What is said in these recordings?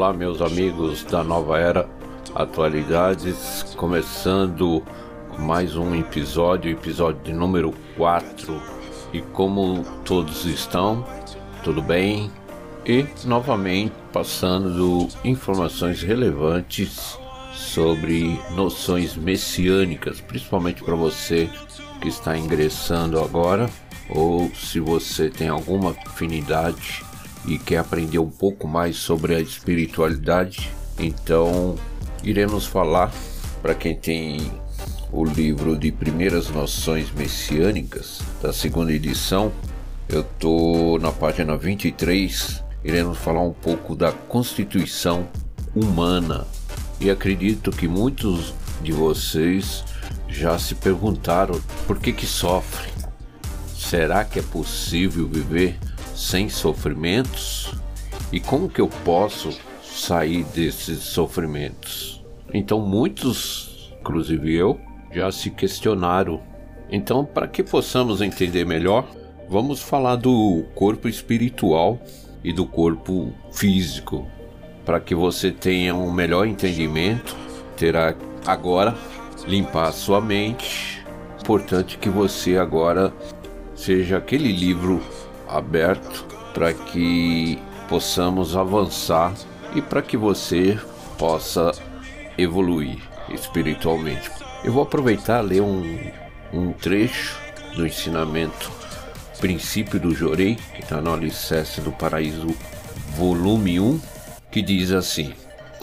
Olá, meus amigos da Nova Era Atualidades, começando mais um episódio, episódio de número 4. E como todos estão? Tudo bem? E novamente passando informações relevantes sobre noções messiânicas, principalmente para você que está ingressando agora ou se você tem alguma afinidade e quer aprender um pouco mais sobre a espiritualidade, então iremos falar para quem tem o livro de Primeiras Noções Messiânicas, da segunda edição. Eu tô na página 23, iremos falar um pouco da constituição humana. E acredito que muitos de vocês já se perguntaram por que que sofre. Será que é possível viver sem sofrimentos? E como que eu posso sair desses sofrimentos? Então muitos, inclusive eu, já se questionaram. Então, para que possamos entender melhor, vamos falar do corpo espiritual e do corpo físico. Para que você tenha um melhor entendimento, terá agora limpar a sua mente. Importante que você agora seja aquele livro aberto para que possamos avançar e para que você possa evoluir espiritualmente. Eu vou aproveitar ler um, um trecho do ensinamento Princípio do Jorei, que está no Alicerce do Paraíso, volume 1, que diz assim: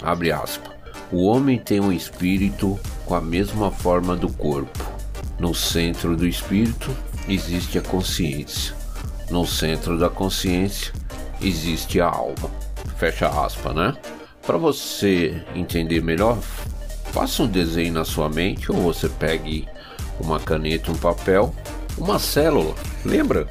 abre aspas. O homem tem um espírito com a mesma forma do corpo. No centro do espírito existe a consciência. No centro da consciência existe a alma. Fecha aspas, né? Para você entender melhor, faça um desenho na sua mente ou você pegue uma caneta, um papel, uma célula. Lembra?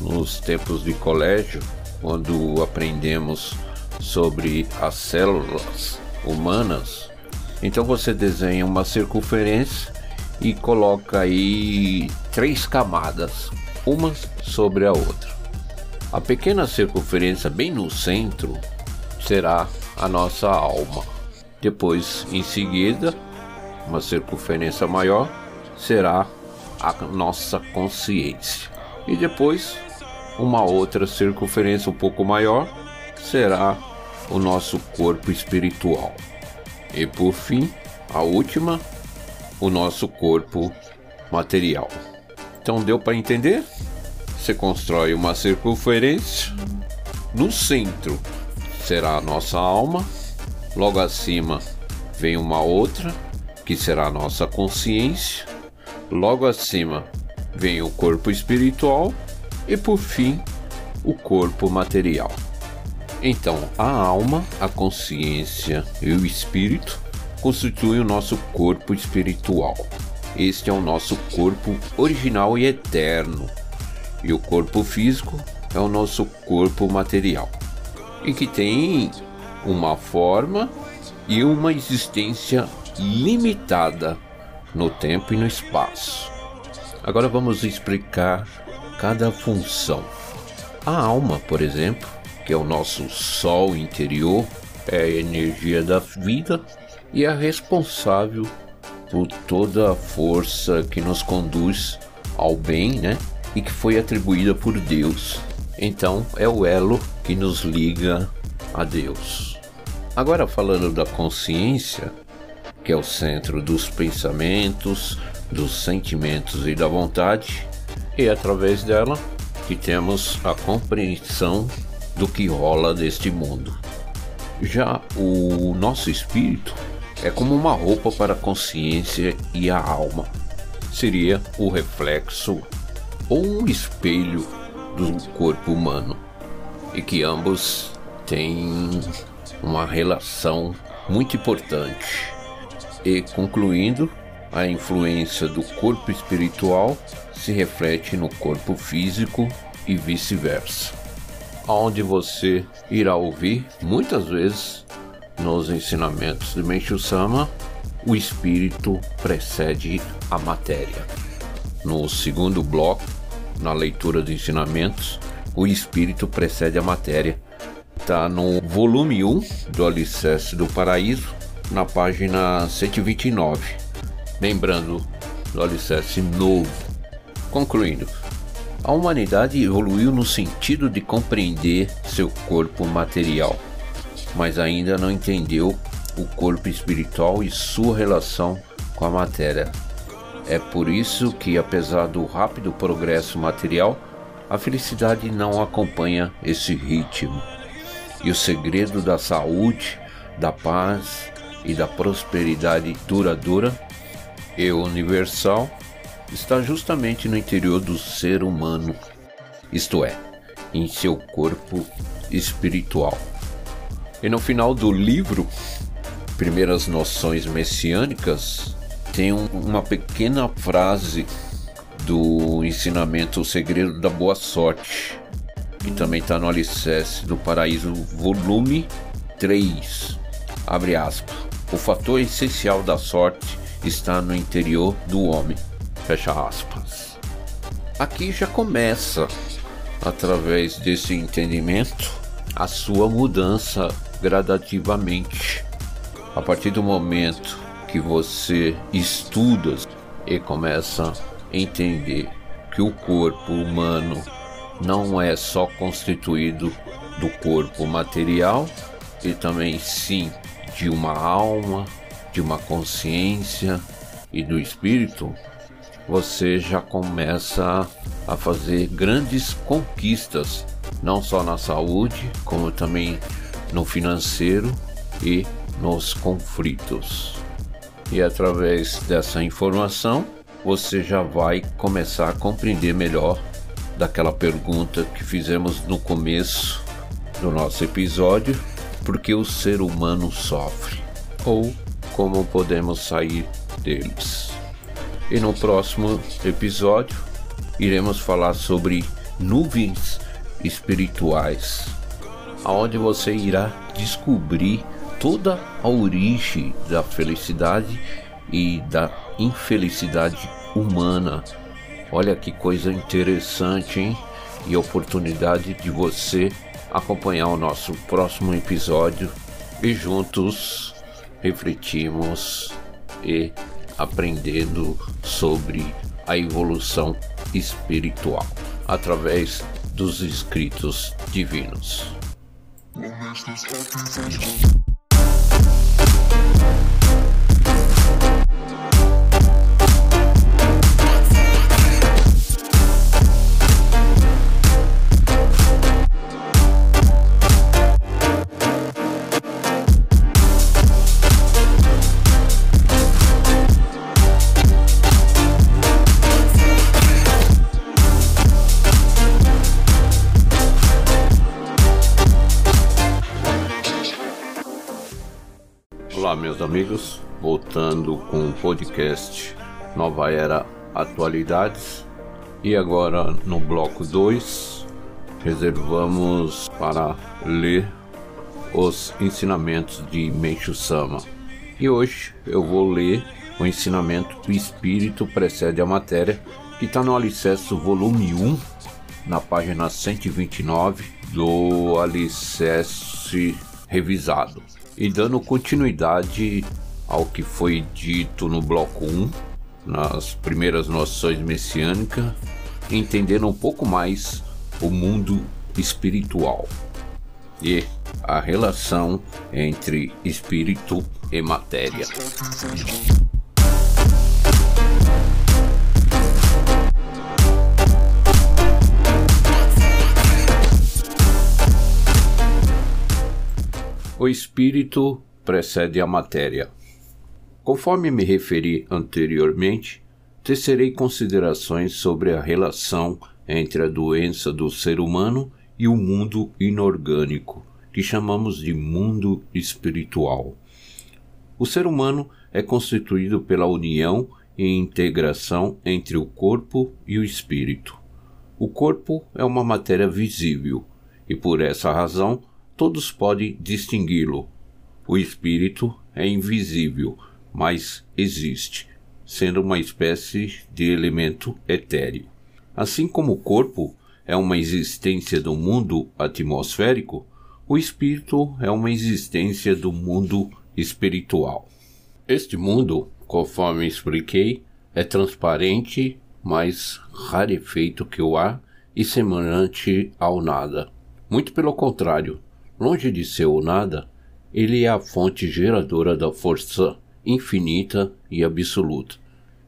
Nos tempos de colégio, quando aprendemos sobre as células humanas, então você desenha uma circunferência e coloca aí três camadas uma sobre a outra. A pequena circunferência bem no centro será a nossa alma. Depois, em seguida, uma circunferência maior será a nossa consciência. E depois, uma outra circunferência um pouco maior será o nosso corpo espiritual. E por fim, a última, o nosso corpo material. Então deu para entender? Você constrói uma circunferência. No centro será a nossa alma. Logo acima vem uma outra, que será a nossa consciência. Logo acima vem o corpo espiritual e por fim o corpo material. Então, a alma, a consciência e o espírito constituem o nosso corpo espiritual. Este é o nosso corpo original e eterno. E o corpo físico é o nosso corpo material. E que tem uma forma e uma existência limitada no tempo e no espaço. Agora vamos explicar cada função. A alma, por exemplo, que é o nosso sol interior, é a energia da vida e é responsável por toda a força que nos conduz ao bem, né? E que foi atribuída por Deus. Então é o elo que nos liga a Deus. Agora falando da consciência, que é o centro dos pensamentos, dos sentimentos e da vontade, e através dela que temos a compreensão do que rola neste mundo. Já o nosso espírito é como uma roupa para a consciência e a alma. Seria o reflexo ou um espelho do corpo humano, e que ambos têm uma relação muito importante. E concluindo, a influência do corpo espiritual se reflete no corpo físico e vice-versa. Onde você irá ouvir muitas vezes nos ensinamentos de Meishu Sama, o espírito precede a matéria. No segundo bloco, na leitura dos ensinamentos, o espírito precede a matéria. está no volume 1 do Alicerce do Paraíso, na página 129. Lembrando do Alicerce novo. Concluindo, a humanidade evoluiu no sentido de compreender seu corpo material, mas ainda não entendeu o corpo espiritual e sua relação com a matéria. É por isso que, apesar do rápido progresso material, a felicidade não acompanha esse ritmo. E o segredo da saúde, da paz e da prosperidade duradoura e universal está justamente no interior do ser humano, isto é, em seu corpo espiritual. E no final do livro, Primeiras Noções Messiânicas, tem um, uma pequena frase do ensinamento O Segredo da Boa Sorte, que também está no Alicerce do Paraíso, volume 3. Abre aspas. O fator essencial da sorte está no interior do homem. Fecha aspas. Aqui já começa, através desse entendimento, a sua mudança gradativamente. A partir do momento que você estuda e começa a entender que o corpo humano não é só constituído do corpo material, e também sim de uma alma, de uma consciência e do espírito, você já começa a fazer grandes conquistas, não só na saúde, como também no financeiro e nos conflitos. E através dessa informação, você já vai começar a compreender melhor daquela pergunta que fizemos no começo do nosso episódio: por que o ser humano sofre? Ou como podemos sair deles? E no próximo episódio iremos falar sobre nuvens espirituais, aonde você irá descobrir toda a origem da felicidade e da infelicidade humana. Olha que coisa interessante, hein? E oportunidade de você acompanhar o nosso próximo episódio e juntos refletimos e aprendendo sobre a evolução espiritual através dos escritos divinos. What makes this happy for meus amigos, voltando com o podcast Nova Era Atualidades. E agora no bloco 2, reservamos para ler os ensinamentos de Meishu Sama. E hoje eu vou ler o ensinamento O Espírito Precede a Matéria, que está no Alicerce volume 1, na página 129 do Alicerce Revisado. E dando continuidade ao que foi dito no bloco 1, nas primeiras noções messiânicas, entendendo um pouco mais o mundo espiritual e a relação entre espírito e matéria. O espírito precede a matéria. Conforme me referi anteriormente, tecerei considerações sobre a relação entre a doença do ser humano e o mundo inorgânico, que chamamos de mundo espiritual. O ser humano é constituído pela união e integração entre o corpo e o espírito. O corpo é uma matéria visível e, por essa razão, todos podem distingui-lo. O espírito é invisível, mas existe, sendo uma espécie de elemento etéreo. Assim como o corpo é uma existência do mundo atmosférico, O espírito é uma existência do mundo espiritual. Este mundo, conforme expliquei, é transparente, mais rarefeito que o ar e semelhante ao nada. Muito pelo contrário, longe de ser o nada, ele é a fonte geradora da força infinita e absoluta,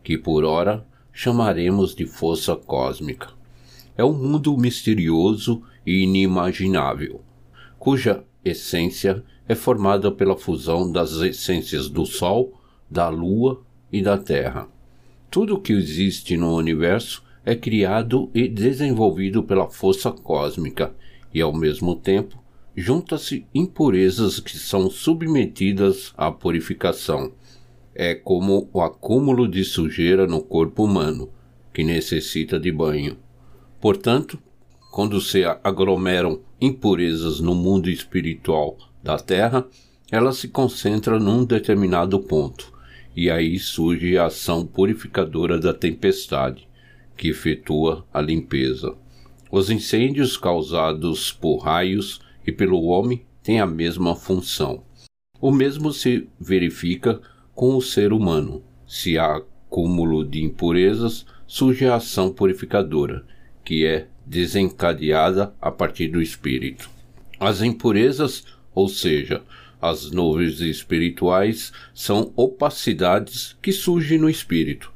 que por ora chamaremos de força cósmica. É um mundo misterioso e inimaginável, cuja essência é formada pela fusão das essências do Sol, da Lua e da Terra. Tudo o que existe no universo é criado e desenvolvido pela força cósmica e, ao mesmo tempo, junta-se impurezas que são submetidas à purificação. É como o acúmulo de sujeira no corpo humano, que necessita de banho. Portanto, quando se aglomeram impurezas no mundo espiritual da Terra, ela se concentra num determinado ponto, e aí surge a ação purificadora da tempestade, que efetua a limpeza. Os incêndios causados por raios e pelo homem têm a mesma função. O mesmo se verifica com o ser humano. Se há acúmulo de impurezas, surge a ação purificadora, que é desencadeada a partir do espírito. As impurezas, ou seja, as nuvens espirituais, são opacidades que surgem no espírito,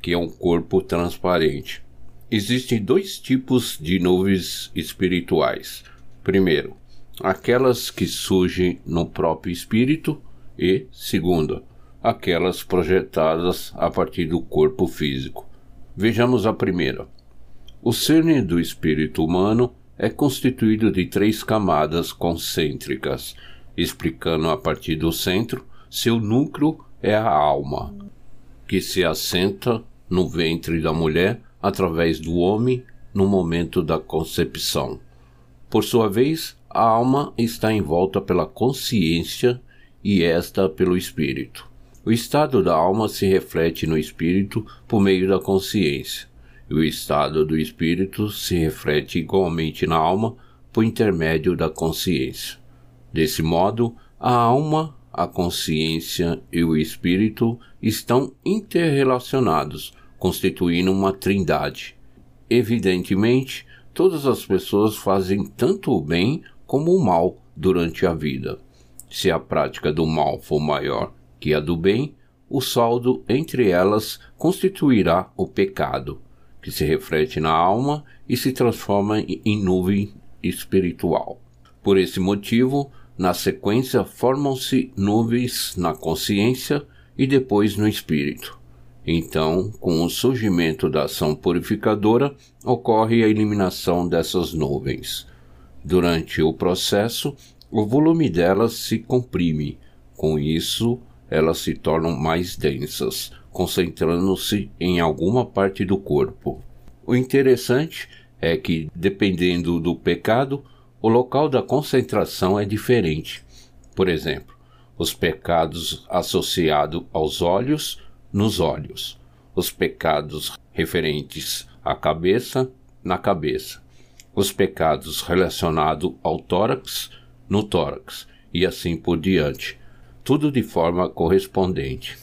que é um corpo transparente. Existem dois tipos de nuvens espirituais. Primeiro, aquelas que surgem no próprio espírito e, segunda, aquelas projetadas a partir do corpo físico. Vejamos a primeira. O cerne do espírito humano é constituído de três camadas concêntricas, explicando a partir do centro, seu núcleo é a alma, que se assenta no ventre da mulher através do homem no momento da concepção. Por sua vez, a alma está envolta pela consciência e esta pelo espírito. O estado da alma se reflete no espírito por meio da consciência e o estado do espírito se reflete igualmente na alma por intermédio da consciência. Desse modo, a alma, a consciência e o espírito estão interrelacionados, constituindo uma trindade. Evidentemente, todas as pessoas fazem tanto o bem como o mal durante a vida. Se a prática do mal for maior que a do bem, o saldo entre elas constituirá o pecado que se reflete na alma e se transforma em nuvem espiritual. Por esse motivo, na sequência formam-se nuvens na consciência e depois no espírito. Então, com o surgimento da ação purificadora, ocorre a eliminação dessas nuvens. Durante o processo, o volume delas se comprime. Com isso, elas se tornam mais densas, concentrando-se em alguma parte do corpo. O interessante é que, dependendo do pecado, o local da concentração é diferente. Por exemplo, os pecados associados aos olhos, nos olhos, os pecados referentes à cabeça, na cabeça, os pecados relacionados ao tórax, no tórax, e assim por diante, tudo de forma correspondente.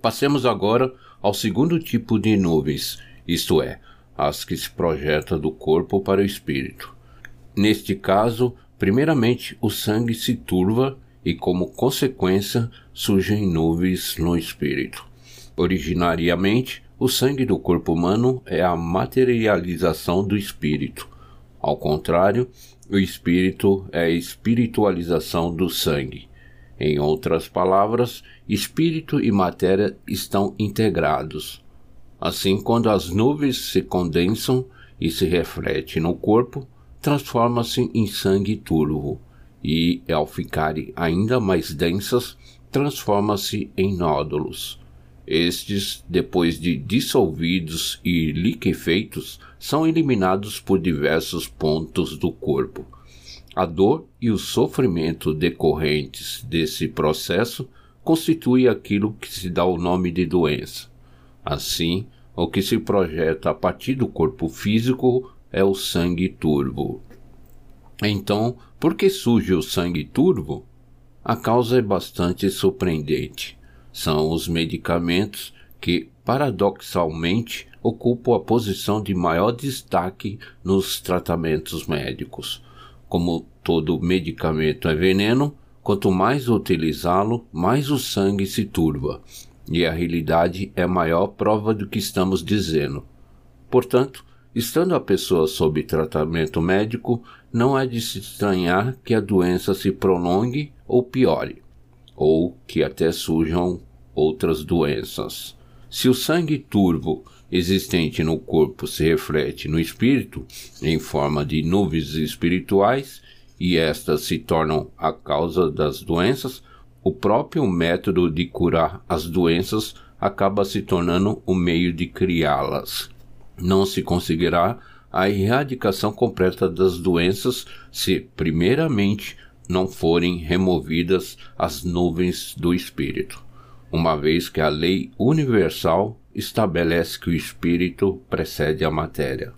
Passemos agora ao segundo tipo de nuvens, isto é, as que se projetam do corpo para o espírito. Neste caso, primeiramente o sangue se turva e, como consequência, surgem nuvens no espírito. Originariamente, o sangue do corpo humano é a materialização do espírito. Ao contrário, o espírito é a espiritualização do sangue. Em outras palavras, espírito e matéria estão integrados. Assim, quando as nuvens se condensam e se refletem no corpo, transforma-se em sangue turvo e, ao ficarem ainda mais densas, transforma-se em nódulos. Estes, depois de dissolvidos e liquefeitos, são eliminados por diversos pontos do corpo a dor e o sofrimento decorrentes desse processo constitui aquilo que se dá o nome de doença. Assim, o que se projeta a partir do corpo físico é o sangue turvo. Então, Por que surge o sangue turvo? A causa é bastante surpreendente. São os medicamentos que, paradoxalmente, ocupam a posição de maior destaque nos tratamentos médicos. Como todo medicamento é veneno, quanto mais utilizá-lo, mais o sangue se turva. E a realidade é a maior prova do que estamos dizendo. Portanto, estando a pessoa sob tratamento médico, não é de se estranhar que a doença se prolongue ou piore, ou que até surjam outras doenças. Se o sangue turvo existente no corpo se reflete no espírito em forma de nuvens espirituais e estas se tornam a causa das doenças, o próprio método de curar as doenças acaba se tornando o meio de criá-las. Não se conseguirá a erradicação completa das doenças se, primeiramente, não forem removidas as nuvens do espírito, uma vez que a lei universal estabelece que o espírito precede a matéria.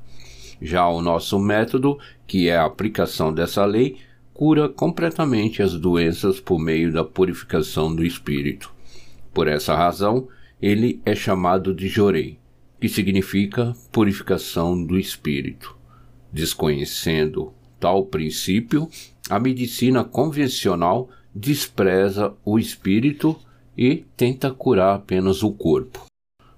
Já o nosso método, que é a aplicação dessa lei, cura completamente as doenças por meio da purificação do espírito. Por essa razão, ele é chamado de Jorei, que significa purificação do espírito. Desconhecendo tal princípio, a medicina convencional despreza o espírito e tenta curar apenas o corpo.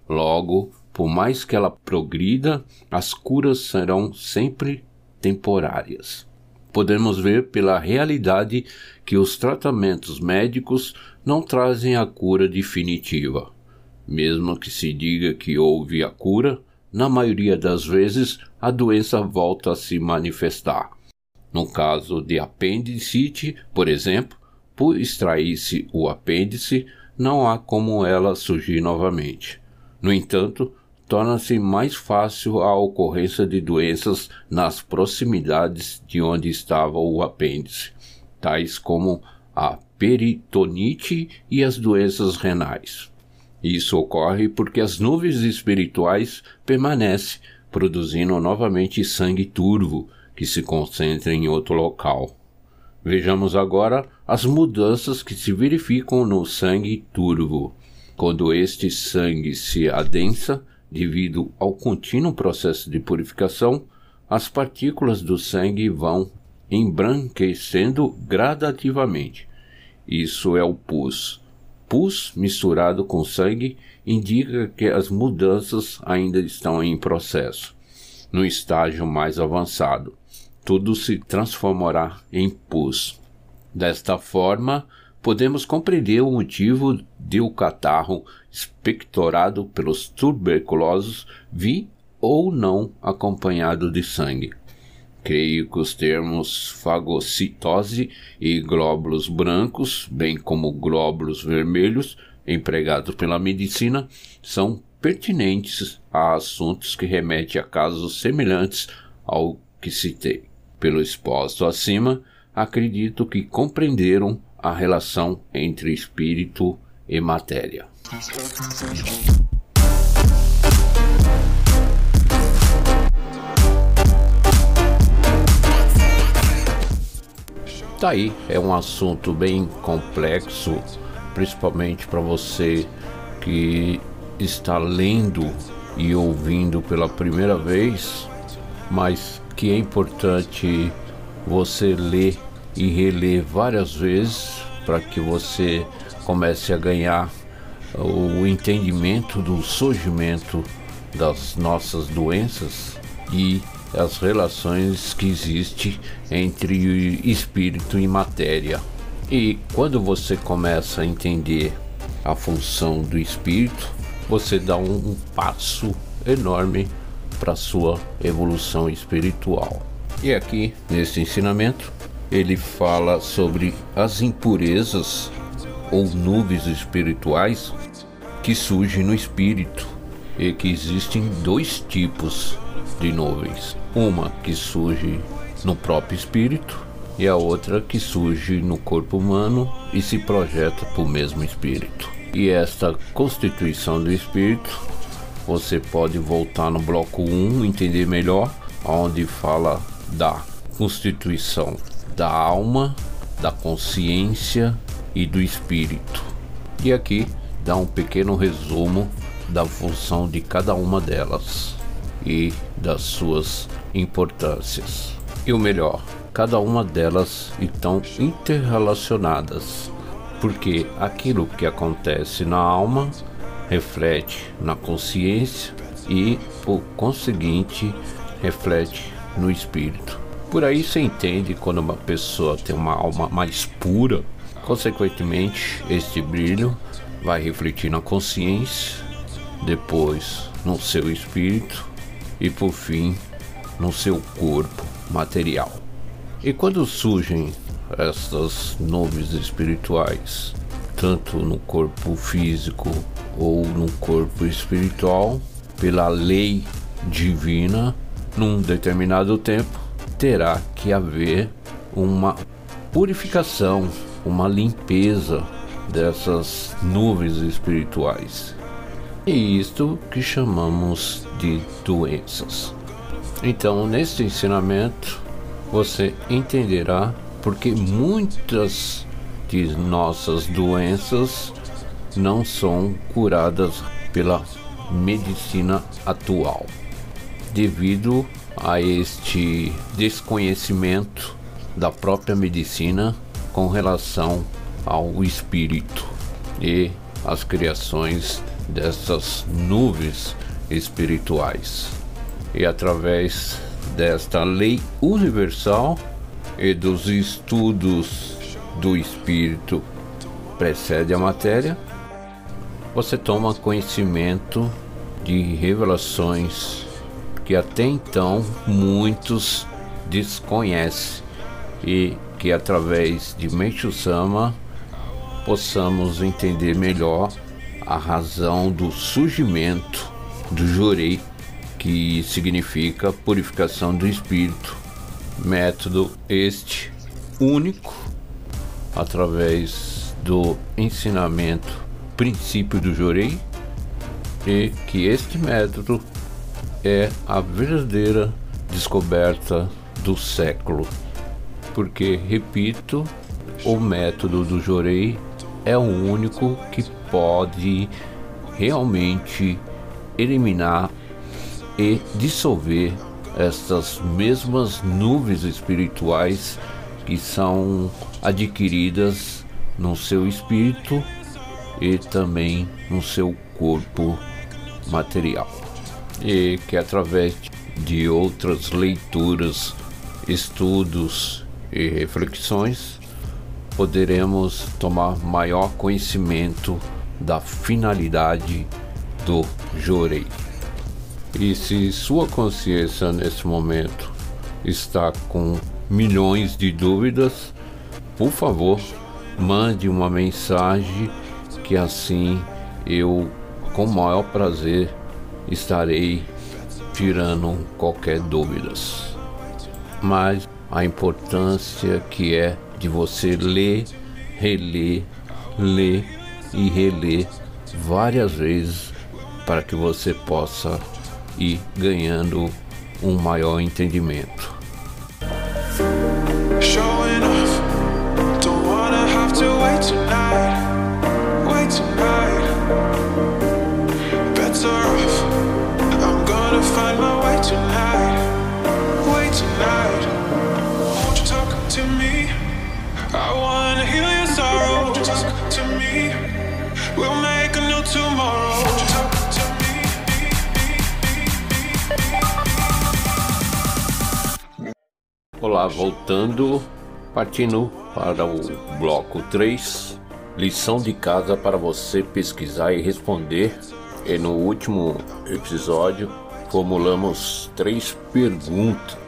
Logo, por mais que ela progrida, as curas serão sempre temporárias. Podemos ver pela realidade que os tratamentos médicos não trazem a cura definitiva. Mesmo que se diga que houve a cura, na maioria das vezes a doença volta a se manifestar. No caso de apendicite, por exemplo, por extrair-se o apêndice, não há como ela surgir novamente. No entanto, torna-se mais fácil a ocorrência de doenças nas proximidades de onde estava o apêndice, tais como a peritonite e as doenças renais. Isso ocorre porque as nuvens espirituais permanecem, produzindo novamente sangue turvo, que se concentra em outro local. Vejamos agora as mudanças que se verificam no sangue turvo. Quando este sangue se adensa, devido ao contínuo processo de purificação, as partículas do sangue vão embranquecendo gradativamente. Isso é o pus. Pus misturado com sangue indica que as mudanças ainda estão em processo. No estágio mais avançado, tudo se transformará em pus. Desta forma, podemos compreender o motivo de o catarro expectorado pelos tuberculosos vir ou não acompanhado de sangue. Creio que os termos fagocitose e glóbulos brancos, bem como glóbulos vermelhos, empregados pela medicina, são pertinentes a assuntos que remetem a casos semelhantes ao que citei. Pelo exposto acima, acredito que compreenderam a relação entre espírito e matéria. Tá aí, é um assunto bem complexo, principalmente para você que está lendo e ouvindo pela primeira vez, mas que é importante você ler e reler várias vezes para que você comece a ganhar o entendimento do surgimento das nossas doenças e as relações que existem entre espírito e matéria. E quando você começa a entender a função do espírito, você dá um, passo enorme para sua evolução espiritual. E aqui, nesse ensinamento, ele fala sobre as impurezas ou nuvens espirituais que surgem no espírito e que existem dois tipos de nuvens. Uma que surge no próprio espírito e a outra que surge no corpo humano e se projeta para o mesmo espírito. E esta constituição do espírito, você pode voltar no bloco 1, entender melhor, onde fala da constituição da alma, da consciência e do espírito. E aqui dá um pequeno resumo da função de cada uma delas e das suas importâncias. E o melhor, cada uma delas estão interrelacionadas, porque aquilo que acontece na alma reflete na consciência e, por conseguinte, reflete no espírito. Por aí se entende quando uma pessoa tem uma alma mais pura, consequentemente, este brilho vai refletir na consciência, depois no seu espírito e por fim no seu corpo material. E quando surgem essas nuvens espirituais, tanto no corpo físico ou no corpo espiritual, pela lei divina, num determinado tempo, terá que haver uma purificação, uma limpeza dessas nuvens espirituais. E isto que chamamos de doenças. Então, neste ensinamento, você entenderá porque muitas de nossas doenças não são curadas pela medicina atual, devido a este desconhecimento da própria medicina com relação ao espírito e as criações dessas nuvens espirituais. E através desta lei universal e dos estudos do espírito precede a matéria, você toma conhecimento de revelações que até então muitos desconhecem e que através de Meishu Sama possamos entender melhor a razão do surgimento do Jorei, que significa purificação do espírito. Método este único através do ensinamento princípio do Jorei e que este método é a verdadeira descoberta do século. Porque, repito, o método do Jorei é o único que pode realmente eliminar e dissolver estas mesmas nuvens espirituais que são adquiridas no seu espírito e também no seu corpo material. E que através de outras leituras, estudos e reflexões poderemos tomar maior conhecimento da finalidade do Jorei. E se sua consciência nesse momento está com milhões de dúvidas, por favor, mande uma mensagem que assim eu, com maior prazer, estarei tirando qualquer dúvidas. Mas a importância que é de você ler, reler, ler e reler várias vezes para que você possa ir ganhando um maior entendimento. Olá, voltando, partindo para o bloco 3, lição de casa para você pesquisar e responder. E no último episódio formulamos três perguntas.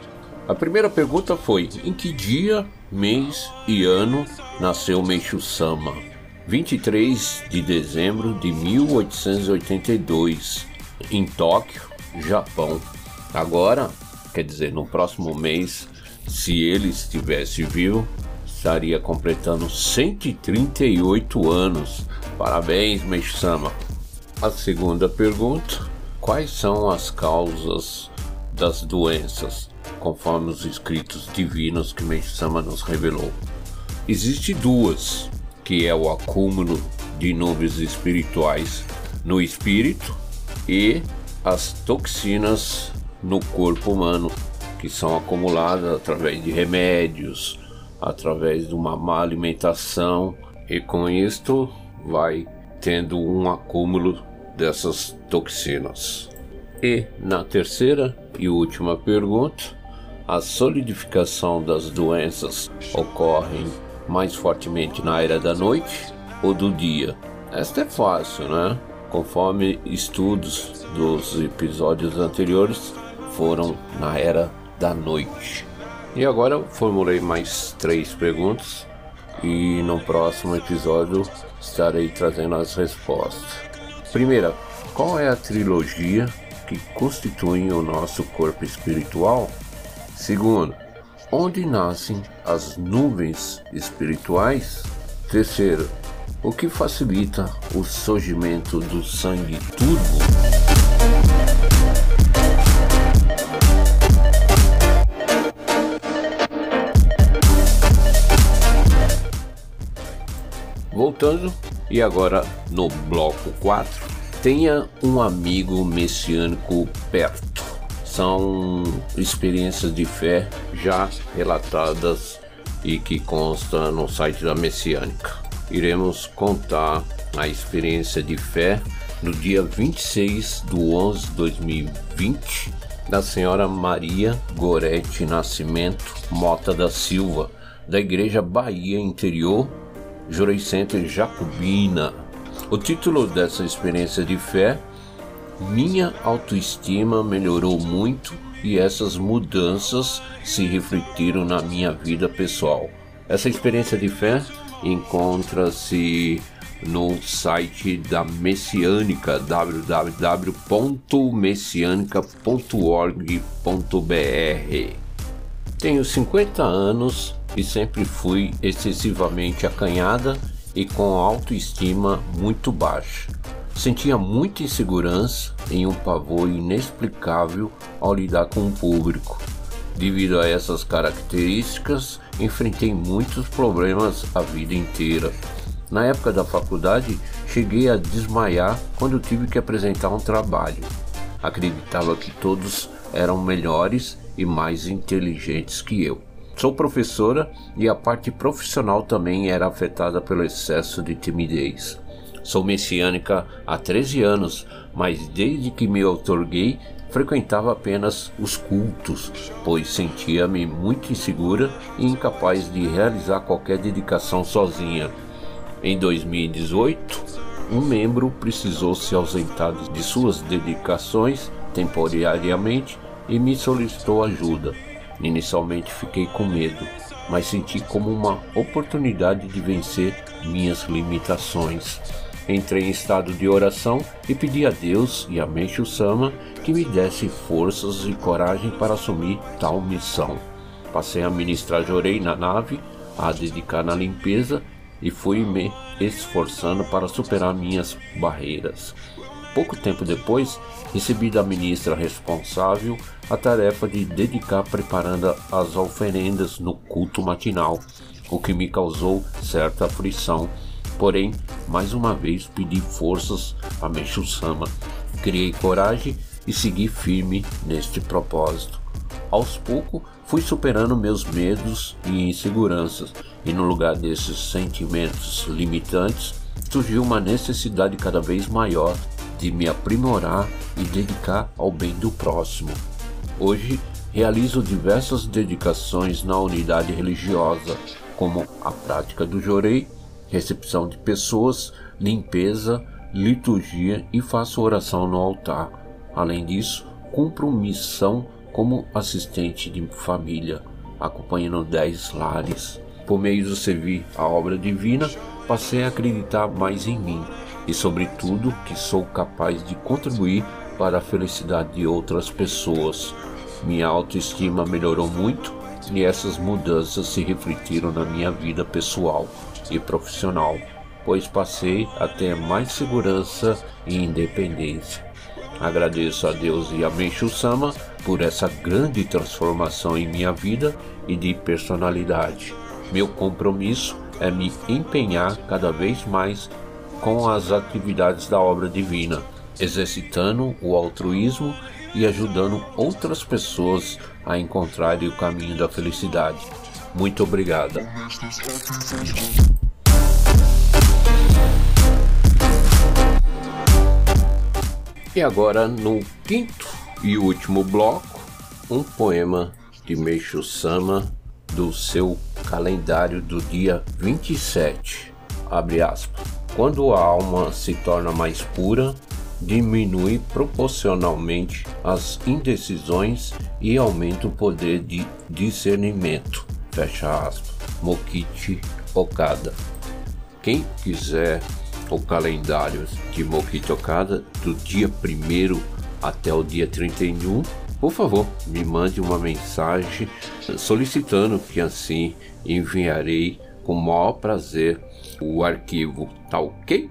A primeira pergunta foi: em que dia, mês e ano nasceu Meishu Sama? 23 de dezembro de 1882, em Tóquio, Japão. Agora, quer dizer, no próximo mês, se ele estivesse vivo, estaria completando 138 anos. Parabéns, Meishu-sama. A segunda pergunta: quais são as causas das doenças? conforme os escritos divinos que Meixo Sama nos revelou. Existe duas, que é o acúmulo de nuvens espirituais no espírito e as toxinas no corpo humano, que são acumuladas através de remédios, através de uma má alimentação, e com isto vai tendo um acúmulo dessas toxinas. E na terceira e última pergunta, a solidificação das doenças ocorre mais fortemente na era da noite ou do dia? Esta é fácil, né? Conforme estudos dos episódios anteriores foram na era da noite. E agora eu formulei mais três perguntas e no próximo episódio estarei trazendo as respostas. Primeira, qual é a trilogia que constitui o nosso corpo espiritual? Segundo, onde nascem as nuvens espirituais? Terceiro, o que facilita o surgimento do sangue turbo? Voltando, e agora no bloco 4, tenha um amigo messiânico perto. São experiências de fé já relatadas e que consta no site da Messiânica. Iremos contar a experiência de fé no dia 26 de 11 de 2020 da senhora Maria Gorete Nascimento Mota da Silva, da Igreja Bahia Interior, Jurei Center Jacobina. O título dessa experiência de fé, Minha autoestima melhorou muito e essas mudanças se refletiram na minha vida pessoal. Essa experiência de fé encontra-se no site da Messiânica www.messianica.org.br. Tenho 50 anos e sempre fui excessivamente acanhada e com autoestima muito baixa. Sentia muita insegurança e um pavor inexplicável ao lidar com o público. Devido a essas características, enfrentei muitos problemas a vida inteira. Na época da faculdade, cheguei a desmaiar quando tive que apresentar um trabalho. Acreditava que todos eram melhores e mais inteligentes que eu. Sou professora e a parte profissional também era afetada pelo excesso de timidez. Sou messiânica há 13 anos, mas desde que me outorguei, frequentava apenas os cultos, pois sentia-me muito insegura e incapaz de realizar qualquer dedicação sozinha. Em 2018, um membro precisou se ausentar de suas dedicações temporariamente e me solicitou ajuda. Inicialmente fiquei com medo, mas senti como uma oportunidade de vencer minhas limitações. Entrei em estado de oração e pedi a Deus e a Meixo Sama que me desse forças e coragem para assumir tal missão. Passei a ministrar jorei na nave, a dedicar na limpeza e fui me esforçando para superar minhas barreiras. Pouco tempo depois, recebi da ministra responsável a tarefa de dedicar preparando as oferendas no culto matinal, o que me causou certa aflição. Porém, mais uma vez pedi forças a Meixo Sama. Criei coragem e segui firme neste propósito. Aos poucos, fui superando meus medos e inseguranças, e no lugar desses sentimentos limitantes, surgiu uma necessidade cada vez maior de me aprimorar e dedicar ao bem do próximo. Hoje realizo diversas dedicações na unidade religiosa, como a prática do jorei, recepção de pessoas, limpeza, liturgia e faço oração no altar. Além disso, cumpro missão como assistente de família, acompanhando dez lares. Por meio do servir a obra divina, passei a acreditar mais em mim e, sobretudo, que sou capaz de contribuir para a felicidade de outras pessoas. Minha autoestima melhorou muito e essas mudanças se refletiram na minha vida pessoal e profissional, pois passei a ter mais segurança e independência. agradeço a Deus e a Meishu Sama por essa grande transformação em minha vida e de personalidade. Meu compromisso é me empenhar cada vez mais com as atividades da obra divina, exercitando o altruísmo e ajudando outras pessoas a encontrarem o caminho da felicidade. Muito obrigada. E agora, no quinto e último bloco, um poema de Meishu Sama do seu calendário do dia 27. Abre aspas. Quando a alma se torna mais pura, diminui proporcionalmente as indecisões e aumenta o poder de discernimento. Fecha aspas. Mokichi Okada. Quem quiser o calendário de Mokichi Okada do dia 1 até o dia 31, por favor, me mande uma mensagem solicitando que assim enviarei com o maior prazer o arquivo, tá ok?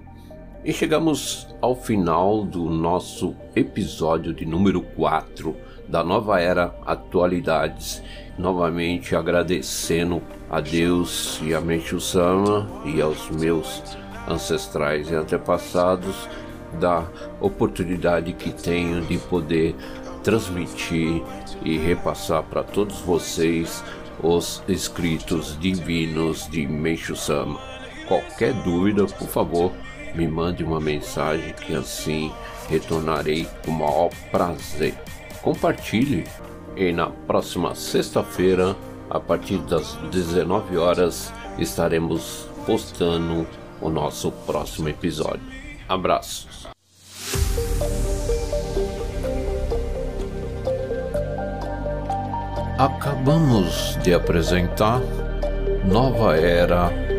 E chegamos ao final do nosso episódio de número 4 da nova era Atualidades. Novamente agradecendo a Deus e a Menchu Sama e aos meus ancestrais e antepassados da oportunidade que tenho de poder transmitir e repassar para todos vocês os escritos divinos de Meixo Sama. Qualquer dúvida, por favor, me mande uma mensagem que assim retornarei com o maior prazer. Compartilhe e na próxima sexta-feira, a partir das 19 horas, estaremos postando o nosso próximo episódio. Abraços. Acabamos de apresentar Nova Era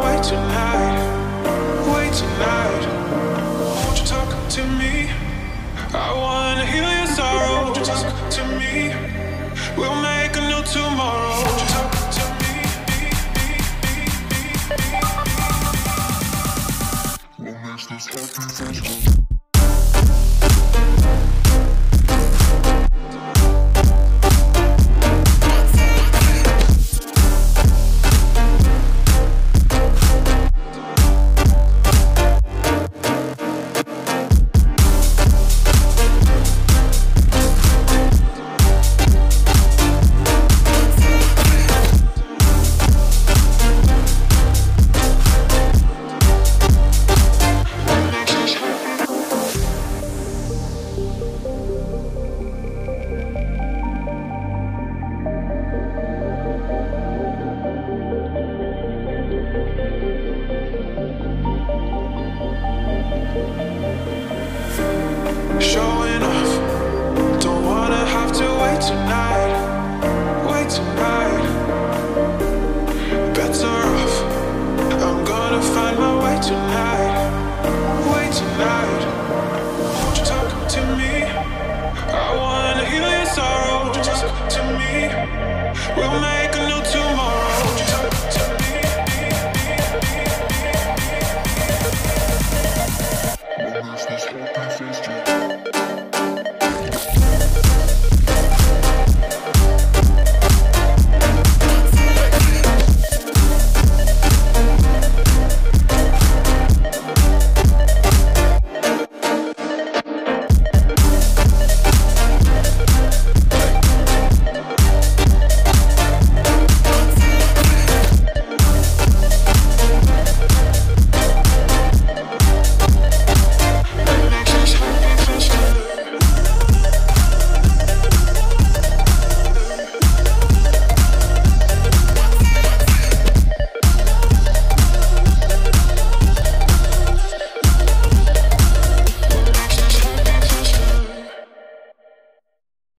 Sorry.